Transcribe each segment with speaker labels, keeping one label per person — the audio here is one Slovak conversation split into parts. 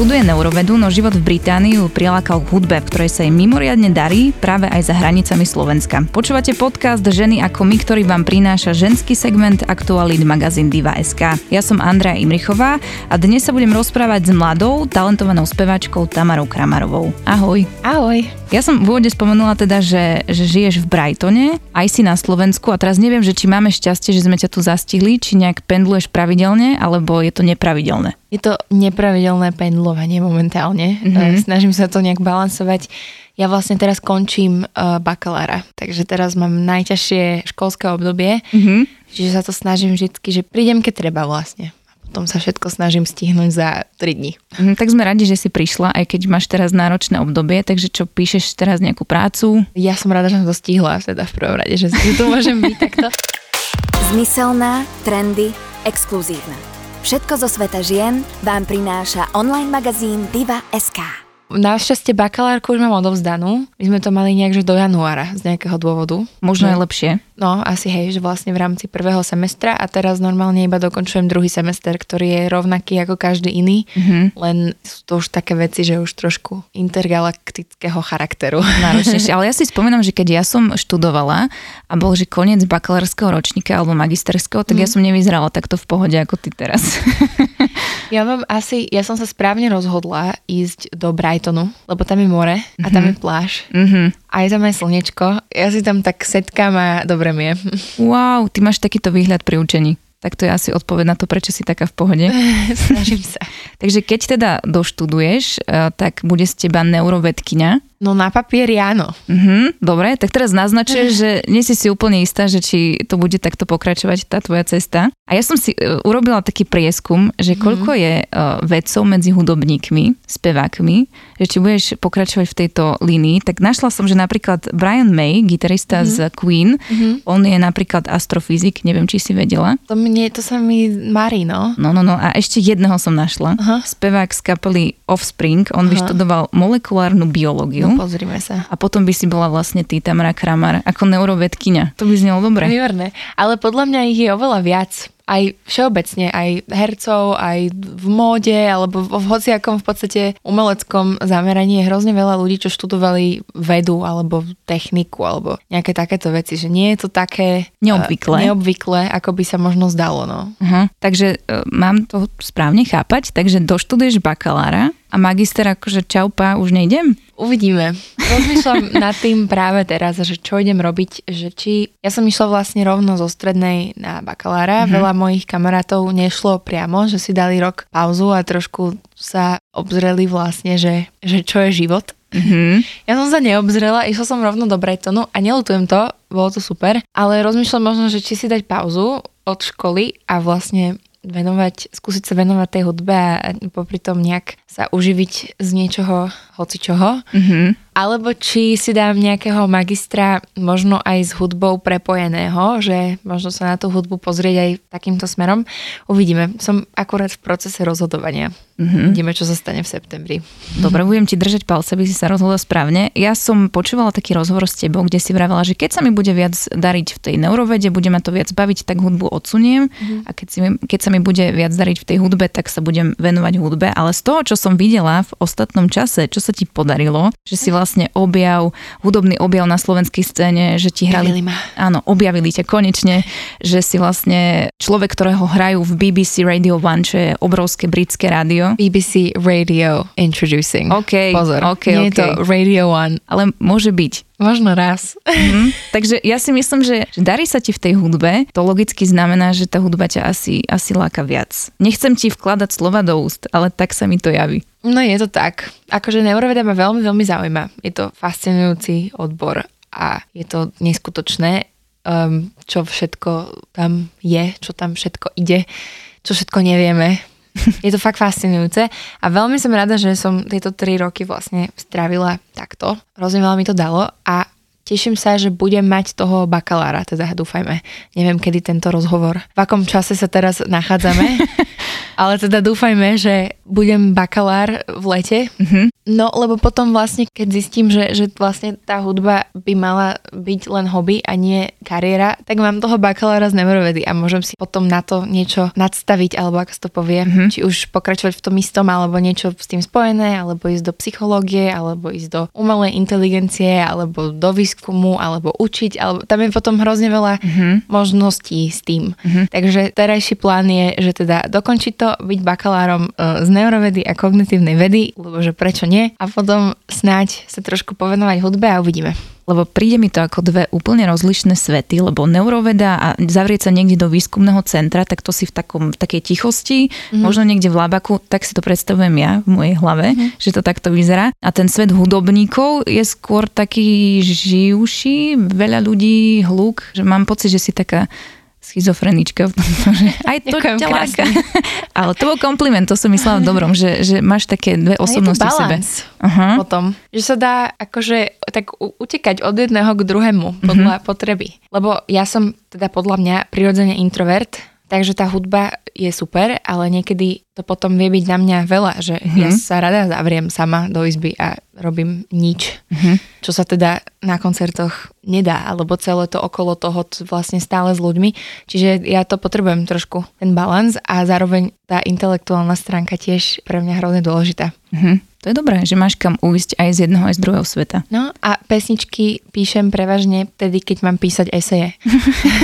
Speaker 1: Študuje neurovedu, no život v Británii ju prilákal k hudbe, v ktorej sa jej mimoriadne darí práve aj za hranicami Slovenska. Počúvate podcast Ženy ako my, ktorý vám prináša ženský segment aktualít magazín Diva.sk. Ja som Andrea Imrichová a dnes sa budem rozprávať s mladou, talentovanou speváčkou Tamarou Kramarovou. Ahoj.
Speaker 2: Ahoj.
Speaker 1: Ja som v úvode spomenula teda, že, že žiješ v Brightone, aj si na Slovensku a teraz neviem, že či máme šťastie, že sme ťa tu zastihli, či nejak pendluješ pravidelne, alebo je to nepravidelné.
Speaker 2: Je to nepravidelné pendlovanie momentálne. Mm-hmm. Snažím sa to nejak balansovať. Ja vlastne teraz končím uh, bakalára, takže teraz mám najťažšie školské obdobie, mm-hmm. čiže sa to snažím vždy, že prídem, keď treba vlastne potom sa všetko snažím stihnúť za 3 dní.
Speaker 1: Mm, tak sme radi, že si prišla, aj keď máš teraz náročné obdobie, takže čo píšeš teraz nejakú prácu?
Speaker 2: Ja som rada, že som to stihla teda v prvom rade, že tu môžem byť takto.
Speaker 3: Zmyselná, trendy, exkluzívna. Všetko zo sveta žien vám prináša online magazín Diva.sk.
Speaker 2: Našťastie bakalárku už mám odovzdanú. My sme to mali nejak, že do januára z nejakého dôvodu.
Speaker 1: Možno aj lepšie.
Speaker 2: No, asi hej, že vlastne v rámci prvého semestra a teraz normálne iba dokončujem druhý semester, ktorý je rovnaký ako každý iný, mm-hmm. len sú to už také veci, že už trošku intergalaktického charakteru.
Speaker 1: Náročnejšie, ale ja si spomínam, že keď ja som študovala a bol, že koniec bakalárskeho ročníka alebo magisterského, tak mm. ja mhm. som nevyzerala takto v pohode ako ty teraz.
Speaker 2: ja mám asi, ja som sa správne rozhodla ísť do Bright Brightonu, lebo tam je more a tam mm-hmm. je pláž. Mm-hmm. A je tam aj slnečko. Ja si tam tak setkám a dobre mi je.
Speaker 1: Wow, ty máš takýto výhľad pri učení. Tak to je asi odpoveď na to, prečo si taká v pohode.
Speaker 2: Snažím sa.
Speaker 1: Takže keď teda doštuduješ, eh, tak bude z teba neurovedkynia.
Speaker 2: No na papieri áno.
Speaker 1: Mhm, dobre, tak teraz naznačuješ, že nie si si úplne istá, že či to bude takto pokračovať tá tvoja cesta. A ja som si uh, urobila taký prieskum, že mhm. koľko je uh, vedcov medzi hudobníkmi, spevákmi, že či budeš pokračovať v tejto línii, tak našla som, že napríklad Brian May, gitarista mm-hmm. z Queen, mm-hmm. on je napríklad astrofyzik, neviem, či si vedela.
Speaker 2: To, mne, to sa mi marí, no.
Speaker 1: No, no, no. A ešte jedného som našla. Uh-huh. Spevák z kapely Offspring, on uh-huh. vyštudoval molekulárnu biológiu.
Speaker 2: No, pozrime sa.
Speaker 1: A potom by si bola vlastne ty, Tamara Kramar, ako neurovedkynia. To by znelo dobre.
Speaker 2: Výborné. Ale podľa mňa ich je oveľa viac aj všeobecne, aj hercov, aj v móde, alebo v hociakom v podstate umeleckom zameraní je hrozne veľa ľudí, čo študovali vedu, alebo techniku, alebo nejaké takéto veci, že nie je to také
Speaker 1: neobvyklé,
Speaker 2: uh, neobvyklé ako by sa možno zdalo. No.
Speaker 1: Uh-huh. Takže uh, mám to správne chápať, takže doštuduješ bakalára a magister akože čaupa, už nejdem?
Speaker 2: Uvidíme. Rozmýšľam nad tým práve teraz, že čo idem robiť, že či... Ja som išla vlastne rovno zo strednej na bakalára. Mm-hmm. Veľa mojich kamarátov nešlo priamo, že si dali rok pauzu a trošku sa obzreli vlastne, že, že čo je život. Mm-hmm. Ja som sa neobzrela, išla som rovno do Brightonu a nelutujem to, bolo to super, ale rozmýšľam možno, že či si dať pauzu od školy a vlastne venovať, skúsiť sa venovať tej hudbe a popri tom nejak sa uživiť z niečoho, hocičoho. Mm-hmm alebo či si dám nejakého magistra možno aj s hudbou prepojeného, že možno sa na tú hudbu pozrieť aj takýmto smerom. Uvidíme. Som akurát v procese rozhodovania. Mm-hmm. Vidíme, čo sa stane v septembri.
Speaker 1: Dobre, budem ti držať palce, aby si sa rozhodla správne. Ja som počúvala taký rozhovor s tebou, kde si vravela, že keď sa mi bude viac dariť v tej neurovede, bude ma to viac baviť, tak hudbu odsuniem mm-hmm. a keď, si, keď sa mi bude viac dariť v tej hudbe, tak sa budem venovať hudbe. Ale z toho, čo som videla v ostatnom čase, čo sa ti podarilo, že si vlastne objav, hudobný objav na slovenskej scéne, že ti hrali...
Speaker 2: Ma.
Speaker 1: Áno, objavili ťa konečne, že si vlastne človek, ktorého hrajú v BBC Radio 1, čo je obrovské britské rádio.
Speaker 2: BBC Radio Introducing.
Speaker 1: OK,
Speaker 2: Pozor,
Speaker 1: okay,
Speaker 2: nie okay. je to Radio 1.
Speaker 1: Ale môže byť.
Speaker 2: Možno raz.
Speaker 1: Mm-hmm. Takže ja si myslím, že, darí sa ti v tej hudbe, to logicky znamená, že tá hudba ťa asi, asi láka viac. Nechcem ti vkladať slova do úst, ale tak sa mi to javí.
Speaker 2: No je to tak. Akože neuroveda ma veľmi, veľmi zaujíma. Je to fascinujúci odbor a je to neskutočné, um, čo všetko tam je, čo tam všetko ide, čo všetko nevieme. Je to fakt fascinujúce a veľmi som rada, že som tieto tri roky vlastne strávila takto. Hrozne veľa mi to dalo a teším sa, že budem mať toho bakalára, teda dúfajme. Neviem, kedy tento rozhovor, v akom čase sa teraz nachádzame, ale teda dúfajme, že budem bakalár v lete. Mm-hmm. No, lebo potom vlastne, keď zistím, že, že vlastne tá hudba by mala byť len hobby a nie kariéra, tak mám toho bakalára z neurovedy a môžem si potom na to niečo nadstaviť, alebo ako sa to povie, mm-hmm. či už pokračovať v tom istom, alebo niečo s tým spojené, alebo ísť do psychológie, alebo ísť do umelej inteligencie, alebo do výskumu, alebo učiť, alebo tam je potom hrozne veľa mm-hmm. možností s tým. Mm-hmm. Takže terajší plán je, že teda dokončiť to, byť bakalárom e, z neurovedy a kognitívnej vedy, lebo že prečo nie, a potom snáď sa trošku povenovať hudbe a uvidíme
Speaker 1: lebo príde mi to ako dve úplne rozlišné svety, lebo neuroveda a zavrieť sa niekde do výskumného centra, tak to si v, takom, v takej tichosti, mm-hmm. možno niekde v labaku, tak si to predstavujem ja v mojej hlave, mm-hmm. že to takto vyzerá. A ten svet hudobníkov je skôr taký živší, veľa ľudí, hluk, že mám pocit, že si taká schizofrenička v tomto, že aj to ťa láka. Ale to bol kompliment, to som myslela v dobrom, že, že máš také dve osobnosti v sebe.
Speaker 2: Uh-huh. Potom, že sa dá akože tak utekať od jedného k druhému podľa uh-huh. potreby. Lebo ja som teda podľa mňa prirodzene introvert, takže tá hudba je super, ale niekedy to potom vie byť na mňa veľa, že uh-huh. ja sa rada zavriem sama do izby a robím nič, uh-huh. čo sa teda na koncertoch nedá, alebo celé to okolo toho vlastne stále s ľuďmi. Čiže ja to potrebujem trošku, ten balans a zároveň tá intelektuálna stránka tiež pre mňa hrozne dôležitá.
Speaker 1: Uh-huh. To je dobré, že máš kam ujsť aj z jedného, aj z druhého sveta.
Speaker 2: No a pesničky píšem prevažne vtedy, keď mám písať eseje.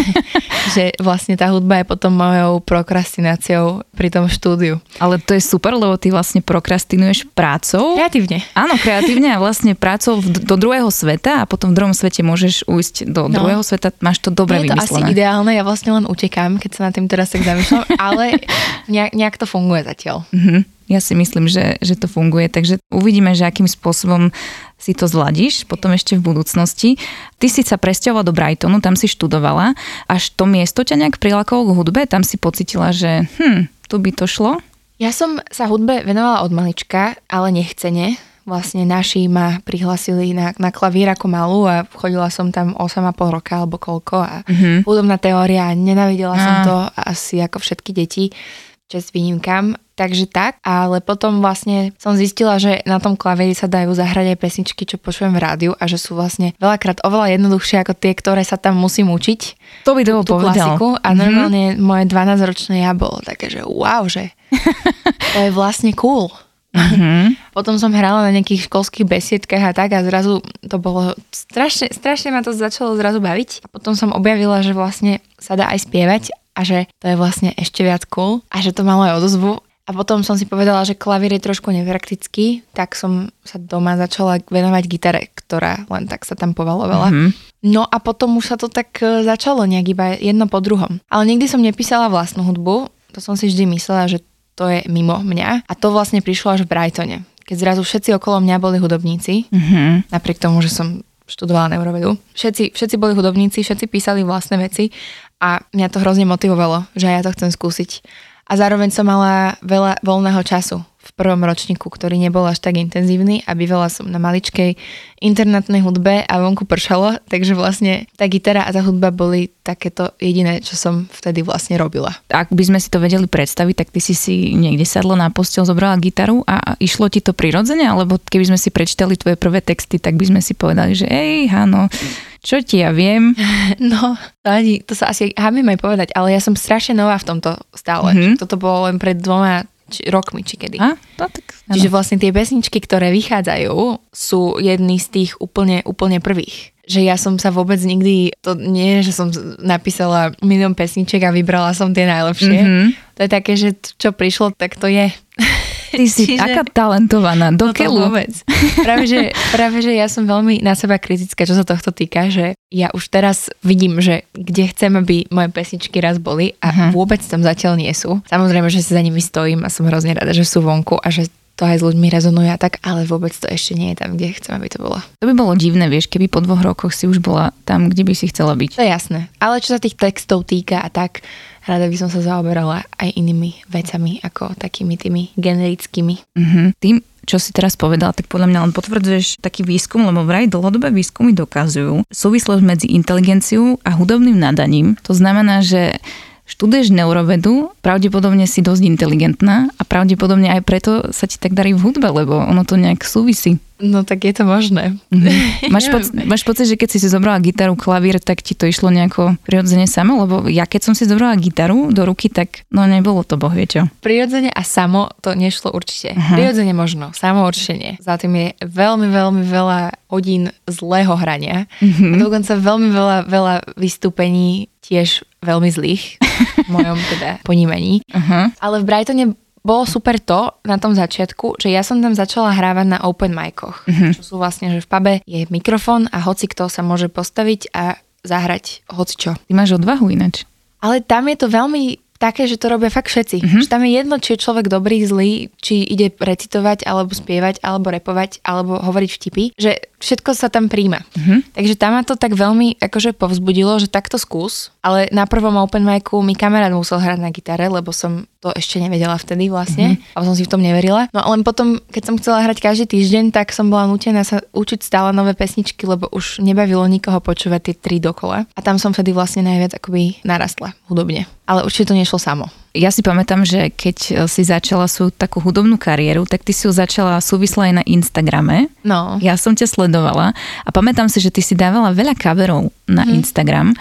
Speaker 2: že vlastne tá hudba je potom mojou prokrastináciou pri tom štúdiu.
Speaker 1: Ale to je super, lebo ty vlastne prokrastinuješ prácou.
Speaker 2: Kreatívne.
Speaker 1: Áno, kreatívne a vlastne prácou do druhého sveta a potom v druhom svete môžeš ujsť do no. druhého sveta. Máš to dobre
Speaker 2: Nie
Speaker 1: je to vymyslené.
Speaker 2: asi ideálne, ja vlastne len utekám, keď sa na tým teraz tak zamýšľam, ale nejak, nejak to funguje zatiaľ.
Speaker 1: Mm-hmm. Ja si myslím, že, že to funguje, takže uvidíme, že akým spôsobom si to zladíš potom ešte v budúcnosti. Ty si sa presťahovala do Brightonu, tam si študovala. Až to miesto ťa nejak prilákalo k hudbe? Tam si pocitila, že hm, tu by to šlo?
Speaker 2: Ja som sa hudbe venovala od malička, ale nechcene. Vlastne naši ma prihlasili na, na klavír ako malú a chodila som tam 8,5 roka alebo koľko a mm-hmm. hudobná teória, nenavidela a. som to asi ako všetky deti čest výnimkám. Takže tak, ale potom vlastne som zistila, že na tom klavieri sa dajú zahrať aj pesničky, čo počujem v rádiu a že sú vlastne veľakrát oveľa jednoduchšie ako tie, ktoré sa tam musím učiť.
Speaker 1: To by to tú klasiku.
Speaker 2: A mhm. normálne mm-hmm. moje 12-ročné ja bolo také, že wow, že to je vlastne cool. Mm-hmm. Potom som hrala na nejakých školských besiedkách a tak a zrazu to bolo strašne, strašne ma to začalo zrazu baviť. A potom som objavila, že vlastne sa dá aj spievať a že to je vlastne ešte viac cool a že to malo aj odozvu. A potom som si povedala, že klavír je trošku nepraktický, tak som sa doma začala venovať gitare, ktorá len tak sa tam povalovala. Mm-hmm. No a potom už sa to tak e, začalo nejak iba jedno po druhom. Ale nikdy som nepísala vlastnú hudbu, to som si vždy myslela, že to je mimo mňa. A to vlastne prišlo až v Brightone, keď zrazu všetci okolo mňa boli hudobníci, mm-hmm. napriek tomu, že som študovala neurovedu. Všetci, všetci boli hudobníci, všetci písali vlastné veci a mňa to hrozne motivovalo, že ja to chcem skúsiť. A zároveň som mala veľa voľného času v prvom ročníku, ktorý nebol až tak intenzívny a bývala som na maličkej internetnej hudbe a vonku pršalo, takže vlastne tá gitara a tá hudba boli takéto jediné, čo som vtedy vlastne robila.
Speaker 1: Ak by sme si to vedeli predstaviť, tak ty si si niekde sadla na postel, zobrala gitaru a išlo ti to prirodzene, alebo keby sme si prečítali tvoje prvé texty, tak by sme si povedali, že ej, áno, čo ti ja viem?
Speaker 2: No, to, ani, to sa asi hábim aj povedať, ale ja som strašne nová v tomto stále. Mm-hmm. Toto bolo len pred dvoma či, rokmi, či kedy.
Speaker 1: A? No, tak,
Speaker 2: Čiže vlastne tie pesničky, ktoré vychádzajú, sú jedny z tých úplne, úplne prvých. Že ja som sa vôbec nikdy, to nie je, že som napísala milión pesniček a vybrala som tie najlepšie. Mm-hmm. To je také, že čo prišlo, tak to je.
Speaker 1: Ty si Čiže... aká talentovaná, do keľu.
Speaker 2: vôbec. Práve že, práve, že ja som veľmi na seba kritická, čo sa tohto týka, že ja už teraz vidím, že kde chcem, aby moje pesničky raz boli a uh-huh. vôbec tam zatiaľ nie sú. Samozrejme, že si za nimi stojím a som hrozne rada, že sú vonku a že to aj s ľuďmi rezonuje a tak, ale vôbec to ešte nie je tam, kde chcem, aby to bolo.
Speaker 1: To by bolo divné, vieš, keby po dvoch rokoch si už bola tam, kde by si chcela byť.
Speaker 2: To je jasné. Ale čo sa tých textov týka a tak, rada by som sa zaoberala aj inými vecami, ako takými tými generickými.
Speaker 1: Mm-hmm. Tým, čo si teraz povedala, tak podľa mňa len potvrdzuješ taký výskum, lebo vraj dlhodobé výskumy dokazujú súvislosť medzi inteligenciou a hudobným nadaním. To znamená, že študuješ neurovedu, pravdepodobne si dosť inteligentná a pravdepodobne aj preto sa ti tak darí v hudbe, lebo ono to nejak súvisí.
Speaker 2: No tak je to možné.
Speaker 1: Mm-hmm. Máš, poc- máš pocit, že keď si si zobrala gitaru, klavír, tak ti to išlo nejako prirodzene samo? Lebo ja keď som si zobrala gitaru do ruky, tak no nebolo to boh vie čo.
Speaker 2: Prirodzene a samo to nešlo určite. Uh-huh. Prirodzene možno, samo určite nie. Za tým je veľmi, veľmi veľa hodín zlého hrania. Mm-hmm. A dokonca veľmi veľa, veľa vystúpení tiež veľmi zlých v mojom teda ponímaní. Uh-huh. Ale v Brightone bolo super to na tom začiatku, že ja som tam začala hrávať na open micoch, uh-huh. čo sú vlastne, že v pube je mikrofón a hoci kto sa môže postaviť a zahrať hoci čo.
Speaker 1: Ty máš odvahu inač.
Speaker 2: Ale tam je to veľmi také, že to robia fakt všetci. Mm-hmm. Že tam je jedno, či je človek dobrý, zlý, či ide recitovať, alebo spievať, alebo repovať, alebo hovoriť vtipy, že všetko sa tam príjma. Mm-hmm. Takže tam ma to tak veľmi akože povzbudilo, že takto skús, ale na prvom open micu mi kamarát musel hrať na gitare, lebo som to ešte nevedela vtedy vlastne, mm-hmm. a som si v tom neverila. No len potom, keď som chcela hrať každý týždeň, tak som bola nutená sa učiť stále nové pesničky, lebo už nebavilo nikoho počúvať tie tri dokola. A tam som vtedy vlastne najviac akoby narastla hudobne. Ale určite to nešlo samo.
Speaker 1: Ja si pamätám, že keď si začala svoju takú hudobnú kariéru, tak ty si ju začala súvisle aj na Instagrame.
Speaker 2: No.
Speaker 1: Ja som ťa sledovala a pamätám si, že ty si dávala veľa coverov na mm. Instagram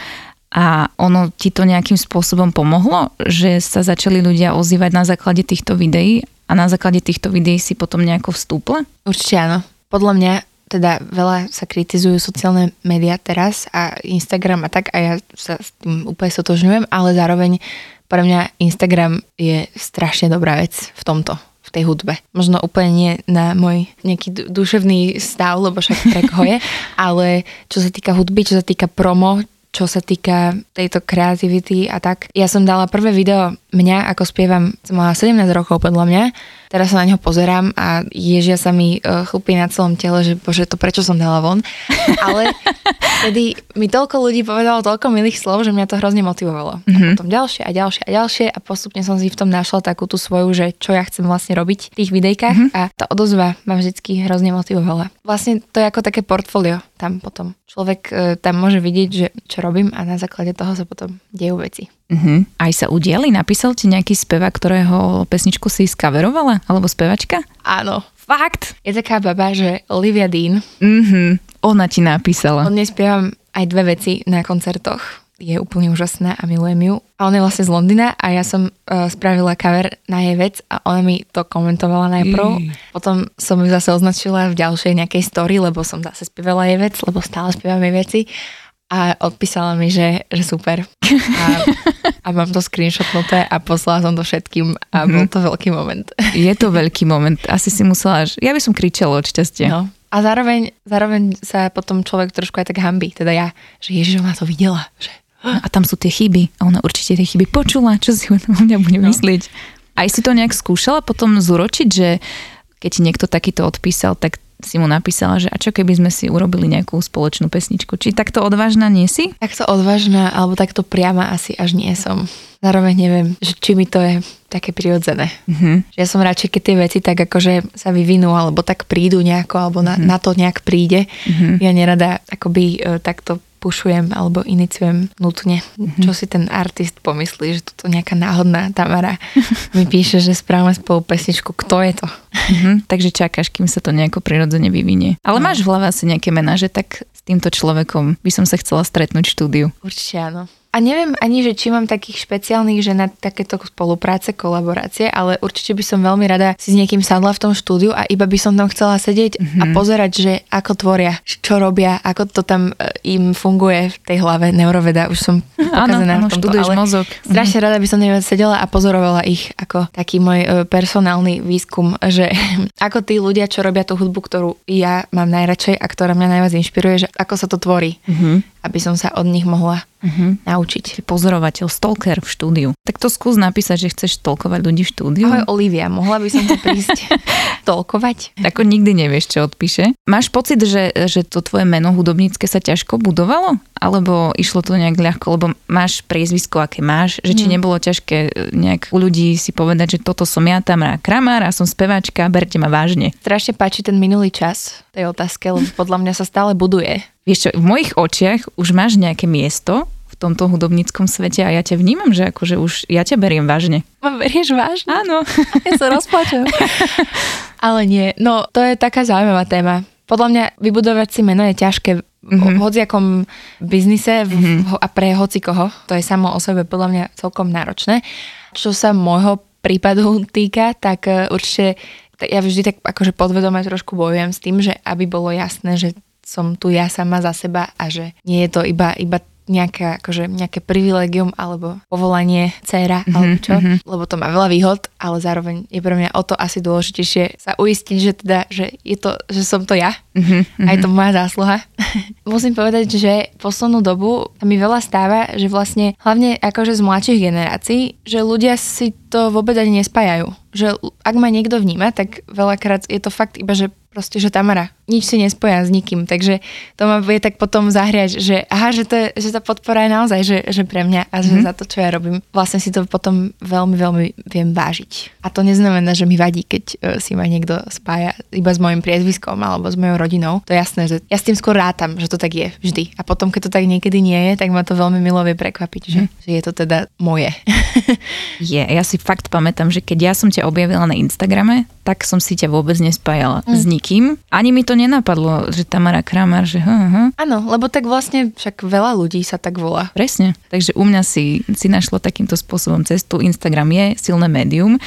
Speaker 1: a ono ti to nejakým spôsobom pomohlo, že sa začali ľudia ozývať na základe týchto videí a na základe týchto videí si potom nejako vstúpla?
Speaker 2: Určite áno. Podľa mňa teda veľa sa kritizujú sociálne médiá teraz a Instagram a tak a ja sa s tým úplne sotožňujem, ale zároveň pre mňa Instagram je strašne dobrá vec v tomto v tej hudbe. Možno úplne nie na môj nejaký duševný stav, lebo však track ho je, ale čo sa týka hudby, čo sa týka promo, čo sa týka tejto kreativity a tak. Ja som dala prvé video mňa, ako spievam, som mala 17 rokov podľa mňa, teraz sa na neho pozerám a ježia sa mi uh, chlupy na celom tele, že bože, to prečo som dala von. Ale vtedy mi toľko ľudí povedalo toľko milých slov, že mňa to hrozne motivovalo. Mm-hmm. A mhm. potom ďalšie a ďalšie a ďalšie a postupne som si v tom našla takú tú svoju, že čo ja chcem vlastne robiť v tých videjkách mm-hmm. a tá odozva ma vždycky hrozne motivovala. Vlastne to je ako také portfólio tam potom. Človek uh, tam môže vidieť, že čo robím a na základe toho sa potom dejú veci.
Speaker 1: Uh-huh. Aj sa udiali? Napísal ti nejaký spevák, ktorého pesničku si skaverovala? Alebo spevačka?
Speaker 2: Áno.
Speaker 1: Fakt?
Speaker 2: Je taká baba, že Olivia Dean.
Speaker 1: Uh-huh. Ona ti napísala.
Speaker 2: On nespievam aj dve veci na koncertoch. Je úplne úžasná a milujem ju. A ona je vlastne z Londýna a ja som uh, spravila cover na jej vec a ona mi to komentovala najprv. Mm. Potom som ju zase označila v ďalšej nejakej story, lebo som zase spievala jej vec, lebo stále spievam jej veci a odpísala mi, že, že super. A, a mám to screenshotnuté a poslala som to všetkým a mm-hmm. bol to veľký moment.
Speaker 1: Je to veľký moment. Asi si musela, ja by som kričala od šťastia.
Speaker 2: No. A zároveň, zároveň sa potom človek trošku aj tak hambí, teda ja, že ježiš, ona to videla. Že...
Speaker 1: A tam sú tie chyby. A ona určite tie chyby počula, čo si o mňa bude no. myslieť. Aj si to nejak skúšala potom zúročiť, že keď ti niekto takýto odpísal, tak si mu napísala, že a čo keby sme si urobili nejakú spoločnú pesničku. Či takto odvážna nie si?
Speaker 2: Takto odvážna, alebo takto priama asi až nie som. Zároveň neviem, že či mi to je také prirodzené. Mm-hmm. Že ja som radšej, keď tie veci tak akože sa vyvinú, alebo tak prídu nejako, alebo na, mm-hmm. na to nejak príde. Mm-hmm. Ja nerada akoby e, takto pušujem alebo iniciujem nutne. Mm-hmm. Čo si ten artist pomyslí, že toto nejaká náhodná Tamara mi píše, že správame spolu pesničku. Kto je to?
Speaker 1: Mm-hmm. Takže čakáš, kým sa to nejako prirodzene vyvinie. Ale no. máš v hlave asi nejaké mená, že tak s týmto človekom by som sa chcela stretnúť v štúdiu.
Speaker 2: Určite áno. A neviem ani, že či mám takých špeciálnych, že na takéto spolupráce, kolaborácie, ale určite by som veľmi rada si s niekým sadla v tom štúdiu a iba by som tam chcela sedieť mm-hmm. a mhm. pozerať, že ako tvoria, čo robia, ako to tam e, im funguje v tej hlave neuroveda. Už som pokazená
Speaker 1: áno, v tomto, ale
Speaker 2: mozog. strašne rada by som sedela a pozorovala ich ako taký môj e, personálny výskum, že ako tí ľudia, čo robia tú hudbu, ktorú ja mám najradšej a ktorá mňa najviac inšpiruje, že ako sa to tvorí. Mm-hmm aby som sa od nich mohla uh-huh. naučiť.
Speaker 1: Pozorovateľ, stalker v štúdiu. Tak to skús napísať, že chceš stolkovať ľudí v štúdiu.
Speaker 2: Ahoj Olivia, mohla by som to prísť stolkovať?
Speaker 1: Ako nikdy nevieš, čo odpíše. Máš pocit, že, že to tvoje meno hudobnícke sa ťažko budovalo? Alebo išlo to nejak ľahko, lebo máš priezvisko, aké máš, že či hmm. nebolo ťažké e, nejak u ľudí si povedať, že toto som ja, tam Kramár a som speváčka, berte ma vážne.
Speaker 2: Strašne páči ten minulý čas tej otázke, lebo podľa mňa sa stále buduje
Speaker 1: Vieš čo, v mojich očiach už máš nejaké miesto v v tomto hudobníckom svete a ja ťa vnímam, že akože už ja ťa beriem vážne.
Speaker 2: Ma berieš vážne?
Speaker 1: Áno.
Speaker 2: Ja sa rozplačem. Ale nie, no to je taká zaujímavá téma. Podľa mňa vybudovať si meno je ťažké mm-hmm. v hociakom biznise mm-hmm. a pre hocikoho. To je samo o sebe podľa mňa celkom náročné. Čo sa môjho prípadu týka, tak e, určite ja vždy tak akože podvedome trošku bojujem s tým, že aby bolo jasné, že som tu ja sama za seba a že nie je to iba, iba nejaké, akože, nejaké privilegium alebo povolanie dcera mm-hmm, alebo čo, mm-hmm. lebo to má veľa výhod, ale zároveň je pre mňa o to asi dôležitejšie sa uistiť, že teda, že je to, že som to ja mm-hmm, a je to moja zásluha. Musím povedať, že poslednú dobu mi veľa stáva, že vlastne hlavne akože z mladších generácií, že ľudia si to vôbec ani nespájajú. Že ak ma niekto vníma, tak veľakrát je to fakt iba, že proste, že Tamara, nič si nespoja s nikým, takže to ma vie tak potom zahriať, že aha, že, to je, že tá podpora je naozaj, že, že pre mňa a že mm-hmm. za to, čo ja robím, vlastne si to potom veľmi, veľmi viem vážiť. A to neznamená, že mi vadí, keď uh, si ma niekto spája iba s mojim priezviskom alebo s mojou rodinou. To je jasné, že ja s tým skôr rátam, že to tak je vždy. A potom, keď to tak niekedy nie je, tak ma to veľmi milo vie prekvapiť, mm. že, mhm. že je to teda moje.
Speaker 1: je, ja si fakt pamätám, že keď ja som ťa objavila na Instagrame, tak som si ťa vôbec nespájala mm. s nikým. Ani mi to nenapadlo, že Tamara Kramar, že
Speaker 2: Áno, uh-huh. lebo tak vlastne však veľa ľudí sa tak volá.
Speaker 1: Presne. Takže u mňa si, si našlo takýmto spôsobom cestu. Instagram je silné médium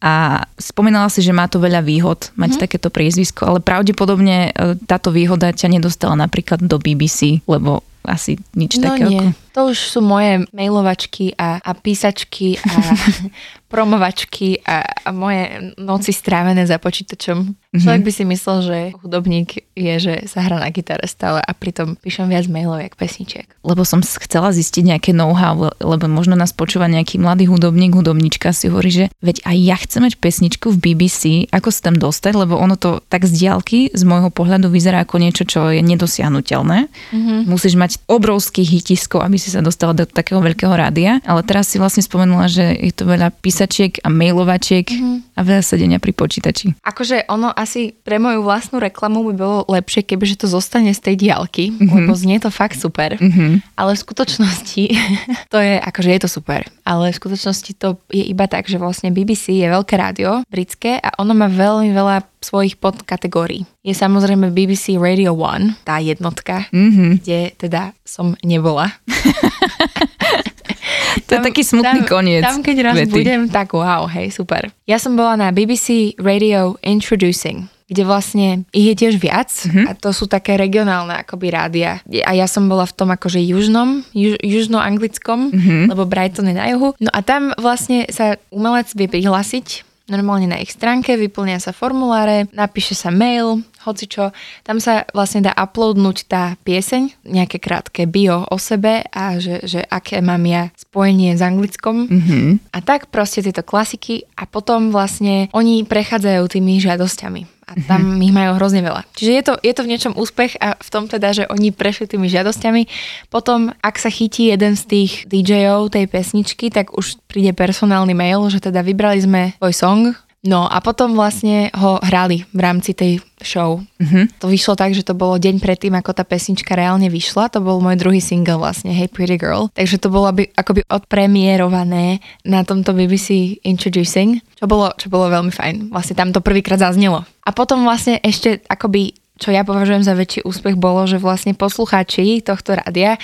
Speaker 1: a spomínala si, že má to veľa výhod mať mm. takéto priezvisko, ale pravdepodobne e, táto výhoda ťa nedostala napríklad do BBC, lebo asi nič
Speaker 2: no
Speaker 1: takého.
Speaker 2: Nie. To už sú moje mailovačky a, a písačky a promovačky a, a moje noci strávené za počítačom. Mm-hmm. Človek by si myslel, že hudobník je, že sa hrá na gitare stále a pritom píšem viac mailov jak pesničiek.
Speaker 1: Lebo som chcela zistiť nejaké know-how, lebo možno nás počúva nejaký mladý hudobník, hudobnička si hovorí, že veď aj ja chcem mať pesničku v BBC, ako sa tam dostať, lebo ono to tak z diálky z môjho pohľadu vyzerá ako niečo, čo je nedosiahnutelné. Mm-hmm. Musíš mať obrovský hitisko, aby si sa dostala do takého veľkého rádia, ale teraz si vlastne spomenula, že je to veľa písačiek a mailovačiek mm-hmm. a veľa sedenia pri počítači.
Speaker 2: Akože ono asi pre moju vlastnú reklamu by bolo lepšie, kebyže to zostane z tej diálky, mm-hmm. lebo znie to fakt super, mm-hmm. ale v skutočnosti to je, akože je to super, ale v skutočnosti to je iba tak, že vlastne BBC je veľké rádio, britské a ono má veľmi veľa svojich podkategórií. Je samozrejme BBC Radio One, tá jednotka, mm-hmm. kde teda som nebola.
Speaker 1: to je taký smutný
Speaker 2: tam,
Speaker 1: koniec.
Speaker 2: Tam, keď raz vety. budem, tak wow, hej, super. Ja som bola na BBC Radio Introducing kde vlastne ich je tiež viac mm-hmm. a to sú také regionálne akoby rádia. A ja som bola v tom akože južnom, juž, južnoanglickom, mm-hmm. lebo Brighton je na juhu. No a tam vlastne sa umelec vie prihlásiť normálne na ich stránke, vyplnia sa formuláre, napíše sa mail, hoci čo, tam sa vlastne dá uploadnúť tá pieseň, nejaké krátke bio o sebe a že, že aké mám ja spojenie s anglickom. Mm-hmm. a tak proste tieto klasiky a potom vlastne oni prechádzajú tými žiadosťami a tam mm-hmm. ich majú hrozne veľa. Čiže je to, je to v niečom úspech a v tom teda, že oni prešli tými žiadosťami. Potom, ak sa chytí jeden z tých DJov tej pesničky, tak už príde personálny mail, že teda vybrali sme tvoj song, No a potom vlastne ho hrali v rámci tej show. Mm-hmm. To vyšlo tak, že to bolo deň predtým, ako tá pesnička reálne vyšla. To bol môj druhý single vlastne, Hey Pretty Girl. Takže to bolo by, akoby odpremierované na tomto BBC Introducing, čo bolo, čo bolo veľmi fajn. Vlastne tam to prvýkrát zaznelo. A potom vlastne ešte akoby čo ja považujem za väčší úspech bolo, že vlastne poslucháči tohto rádia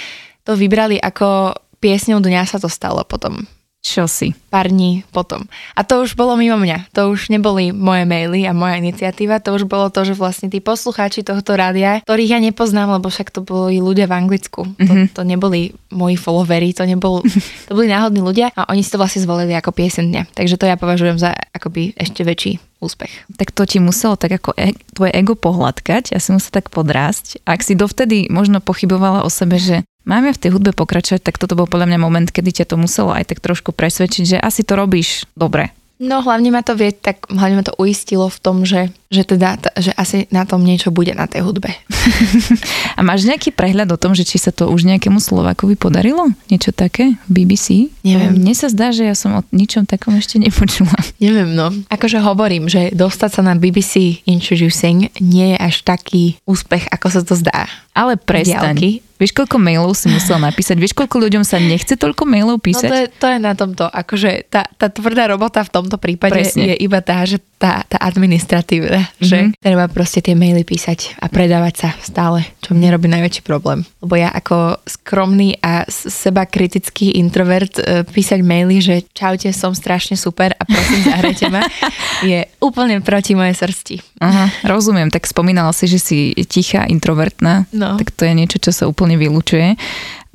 Speaker 2: to vybrali ako piesňou dňa sa to stalo potom.
Speaker 1: Čo si?
Speaker 2: Pár dní potom. A to už bolo mimo mňa. To už neboli moje maily a moja iniciatíva. To už bolo to, že vlastne tí poslucháči tohto rádia, ktorých ja nepoznám, lebo však to boli ľudia v Anglicku. Mm-hmm. To, to neboli moji followery, to, nebol, to boli náhodní ľudia a oni si to vlastne zvolili ako piesen dňa. Takže to ja považujem za akoby ešte väčší úspech.
Speaker 1: Tak to ti muselo tak ako e- tvoje ego pohľadkať, ja si musel tak podrásť. Ak si dovtedy možno pochybovala o sebe, že máme v tej hudbe pokračovať, tak toto bol podľa mňa moment, kedy ťa to muselo aj tak trošku presvedčiť, že asi to robíš dobre.
Speaker 2: No hlavne ma to vie, tak hlavne ma to uistilo v tom, že, že teda, že asi na tom niečo bude na tej hudbe.
Speaker 1: A máš nejaký prehľad o tom, že či sa to už nejakému Slovákovi podarilo? Niečo také v BBC?
Speaker 2: Neviem.
Speaker 1: Mne sa zdá, že ja som o ničom takom ešte nepočula.
Speaker 2: Neviem, no. Akože hovorím, že dostať sa na BBC Introducing nie je až taký úspech, ako sa to zdá.
Speaker 1: Ale prestaň. Diálky Vieš, koľko mailov si musel napísať? Vieš, koľko ľuďom sa nechce toľko mailov písať?
Speaker 2: No to je, to je na tomto, akože tá, tá tvrdá robota v tomto prípade Presne. je iba tá, že tá, tá administratíva, mm-hmm. že mhm. treba proste tie maily písať a predávať sa stále, čo mne robí najväčší problém. Lebo ja ako skromný a seba kritický introvert e, písať maily, že čaute, som strašne super a prosím, zahrajte ma, je úplne proti mojej srsti.
Speaker 1: Aha, rozumiem, tak spomínala si, že si tichá, introvertná, no. tak to je niečo, čo sa úplne úplne vylúčuje.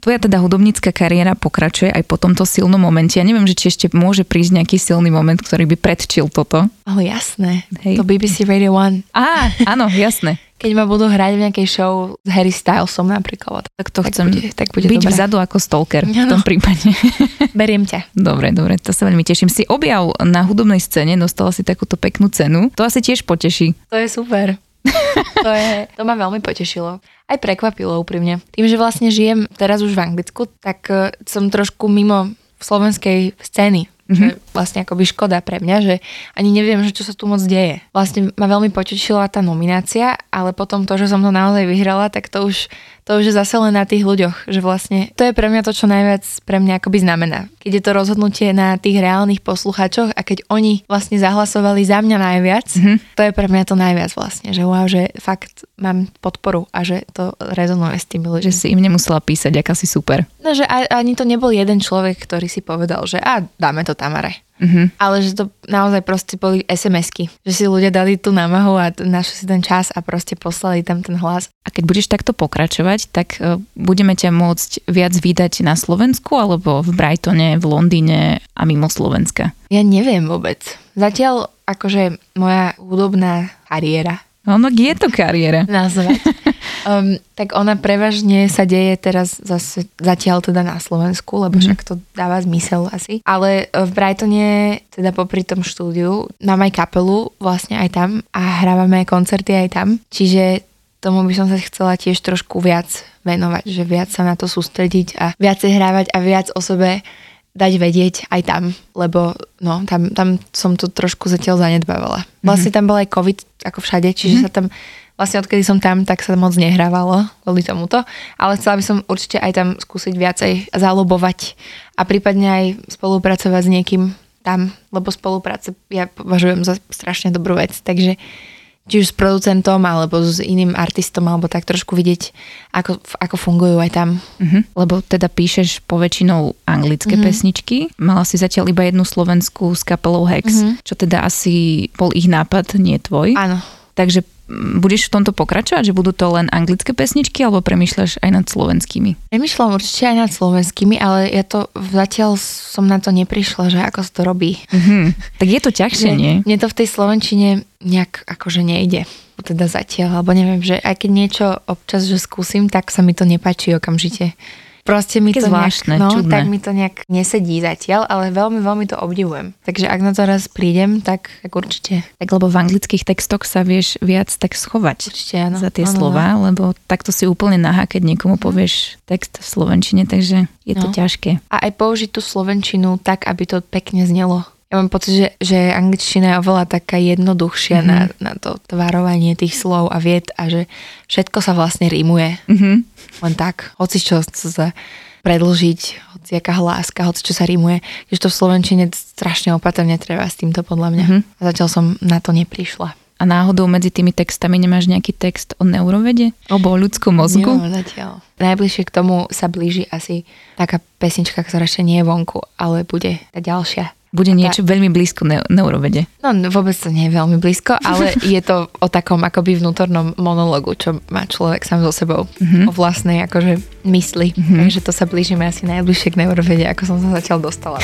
Speaker 1: Tvoja teda hudobnícka kariéra pokračuje aj po tomto silnom momente. Ja neviem, že či ešte môže prísť nejaký silný moment, ktorý by predčil toto.
Speaker 2: Oh, jasné. Hej. To BBC Radio 1.
Speaker 1: Á, áno, jasné.
Speaker 2: Keď ma budú hrať v nejakej show s Harry Stylesom napríklad.
Speaker 1: Tak to tak chcem bude, tak bude byť dobré. vzadu ako stalker ano. v tom prípade.
Speaker 2: Beriem ťa.
Speaker 1: Dobre, dobre, to sa veľmi teším. Si objav na hudobnej scéne, dostala si takúto peknú cenu. To asi tiež poteší.
Speaker 2: To je super. to, je, to ma veľmi potešilo. Aj prekvapilo úprimne. Tým, že vlastne žijem teraz už v Anglicku, tak uh, som trošku mimo slovenskej scény. Čo je vlastne akoby škoda pre mňa, že ani neviem, že čo sa tu moc deje. Vlastne ma veľmi potešila tá nominácia, ale potom to, že som to naozaj vyhrala, tak to už to už je zase len na tých ľuďoch, že vlastne to je pre mňa to, čo najviac pre mňa akoby znamená. Keď je to rozhodnutie na tých reálnych poslucháčoch a keď oni vlastne zahlasovali za mňa najviac, mm-hmm. to je pre mňa to najviac vlastne, že wow, že fakt mám podporu a že to rezonuje s tými ľuďmi.
Speaker 1: Že si im nemusela písať, aká si super.
Speaker 2: No, že ani to nebol jeden človek, ktorý si povedal, že a dáme to Tamare. Mm-hmm. Ale že to naozaj proste boli SMS-ky. Že si ľudia dali tú námahu a našli si ten čas a proste poslali tam ten hlas.
Speaker 1: A keď budeš takto pokračovať, tak uh, budeme ťa môcť viac vydať na Slovensku alebo v Brightone, v Londýne a mimo Slovenska?
Speaker 2: Ja neviem vôbec. Zatiaľ akože moja hudobná kariéra
Speaker 1: ono je to kariéra.
Speaker 2: Nazvať. Um, tak ona prevažne sa deje teraz zase, zatiaľ teda na Slovensku, lebo mm-hmm. však to dáva zmysel asi. Ale v Brightone, teda popri tom štúdiu, mám aj kapelu vlastne aj tam a hrávame aj koncerty aj tam. Čiže tomu by som sa chcela tiež trošku viac venovať, že viac sa na to sústrediť a viacej hrávať a viac o sebe dať vedieť aj tam, lebo no, tam, tam som to trošku zatiaľ zanedbávala. Mhm. Vlastne tam bol aj COVID ako všade, čiže mm-hmm. sa tam vlastne odkedy som tam, tak sa moc nehrávalo kvôli tomuto, ale chcela by som určite aj tam skúsiť viacej zalobovať a prípadne aj spolupracovať s niekým tam, lebo spolupráce ja považujem za strašne dobrú vec, takže či už s producentom alebo s iným artistom alebo tak trošku vidieť, ako, ako fungujú aj tam.
Speaker 1: Uh-huh. Lebo teda píšeš poväčšinou anglické uh-huh. pesničky. Mala si zatiaľ iba jednu slovenskú s kapelou Hex, uh-huh. čo teda asi bol ich nápad, nie tvoj.
Speaker 2: Áno.
Speaker 1: Takže budeš v tomto pokračovať, že budú to len anglické pesničky alebo premýšľaš aj nad slovenskými?
Speaker 2: Premýšľam určite aj nad slovenskými, ale ja to zatiaľ som na to neprišla, že ako sa to robí.
Speaker 1: Mm-hmm. Tak je to ťažšie, nie?
Speaker 2: Mne to v tej slovenčine nejak akože nejde teda zatiaľ, alebo neviem, že aj keď niečo občas, že skúsim, tak sa mi to nepáči okamžite. Proste mi to
Speaker 1: zvláštne,
Speaker 2: nejak, no,
Speaker 1: čudné.
Speaker 2: tak mi to nejak nesedí zatiaľ, ale veľmi, veľmi to obdivujem. Takže ak na to raz prídem, tak, tak určite.
Speaker 1: Tak lebo v anglických textoch sa vieš viac tak schovať
Speaker 2: určite, áno.
Speaker 1: za tie
Speaker 2: áno,
Speaker 1: slova, áno. lebo takto si úplne nahá, keď niekomu mhm. povieš text v slovenčine, takže je to no. ťažké.
Speaker 2: A aj použiť tú slovenčinu tak, aby to pekne znelo. Ja mám pocit, že, že angličtina je oveľa taká jednoduchšia mm-hmm. na, na to tvarovanie tých slov a vied a že všetko sa vlastne rímuje. Mm-hmm. Len tak, hoci čo sa predlžiť, hoci aká hláska, hoci čo sa rímuje. Že to v Slovenčine strašne opatrne treba s týmto podľa mňa. Mm-hmm. A zatiaľ som na to neprišla.
Speaker 1: A náhodou medzi tými textami nemáš nejaký text o neurovede? Alebo o ľudskom mozgu?
Speaker 2: Nie, zatiaľ. Najbližšie k tomu sa blíži asi taká pesnička, ktorá ešte nie je vonku, ale bude tá ďalšia
Speaker 1: bude niečo veľmi blízko ne- neurovede.
Speaker 2: No vôbec to nie je veľmi blízko, ale je to o takom akoby vnútornom monologu, čo má človek sám so sebou. Mm-hmm. O vlastnej akože mysli. Mm-hmm. Takže to sa blížime asi najbližšie k neurovede, ako som sa zatiaľ dostala.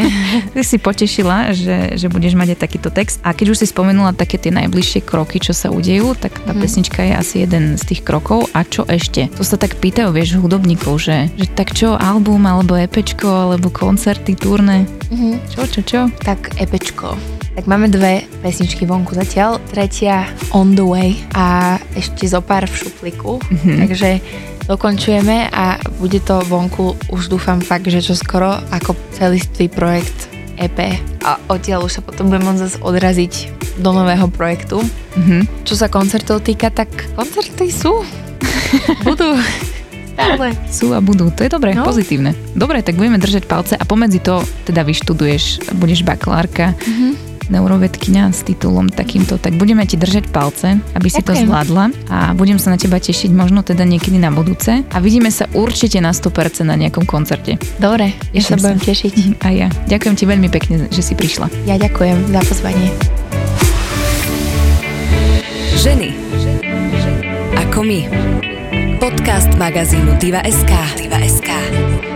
Speaker 1: Ty si potešila, že, že budeš mať aj takýto text. A keď už si spomenula také tie najbližšie kroky, čo sa udejú, tak tá mm-hmm. pesnička je asi jeden z tých krokov. A čo ešte? To sa tak pýtajú, vieš, hudobníkov, že, že tak čo, album, alebo EPčko, alebo koncerty, turné? Mm-hmm. Čo, čo, čo?
Speaker 2: Tak epečko. Tak máme dve pesničky vonku zatiaľ, tretia On the Way a ešte zo pár v šupliku, mm-hmm. takže dokončujeme a bude to vonku už dúfam fakt, že čo skoro ako celistvý projekt EP a odtiaľ už sa potom budem môcť zase odraziť do nového projektu. Mm-hmm. Čo sa koncertov týka, tak koncerty sú. Budú. Stále.
Speaker 1: Sú a budú. To je dobré, no. pozitívne. Dobre, tak budeme držať palce a pomedzi to teda vyštuduješ, budeš bakalárka. Mm-hmm neurovedkynia s titulom takýmto, tak budeme ti držať palce, aby si Ďakujem. to zvládla a budem sa na teba tešiť možno teda niekedy na budúce a vidíme sa určite na 100% na nejakom koncerte.
Speaker 2: Dobre, ja sa budem tešiť.
Speaker 1: A ja. Ďakujem ti veľmi pekne, že si prišla.
Speaker 2: Ja ďakujem za pozvanie.
Speaker 3: Ženy ako my. Podcast magazínu Diva.sk. Diva.sk.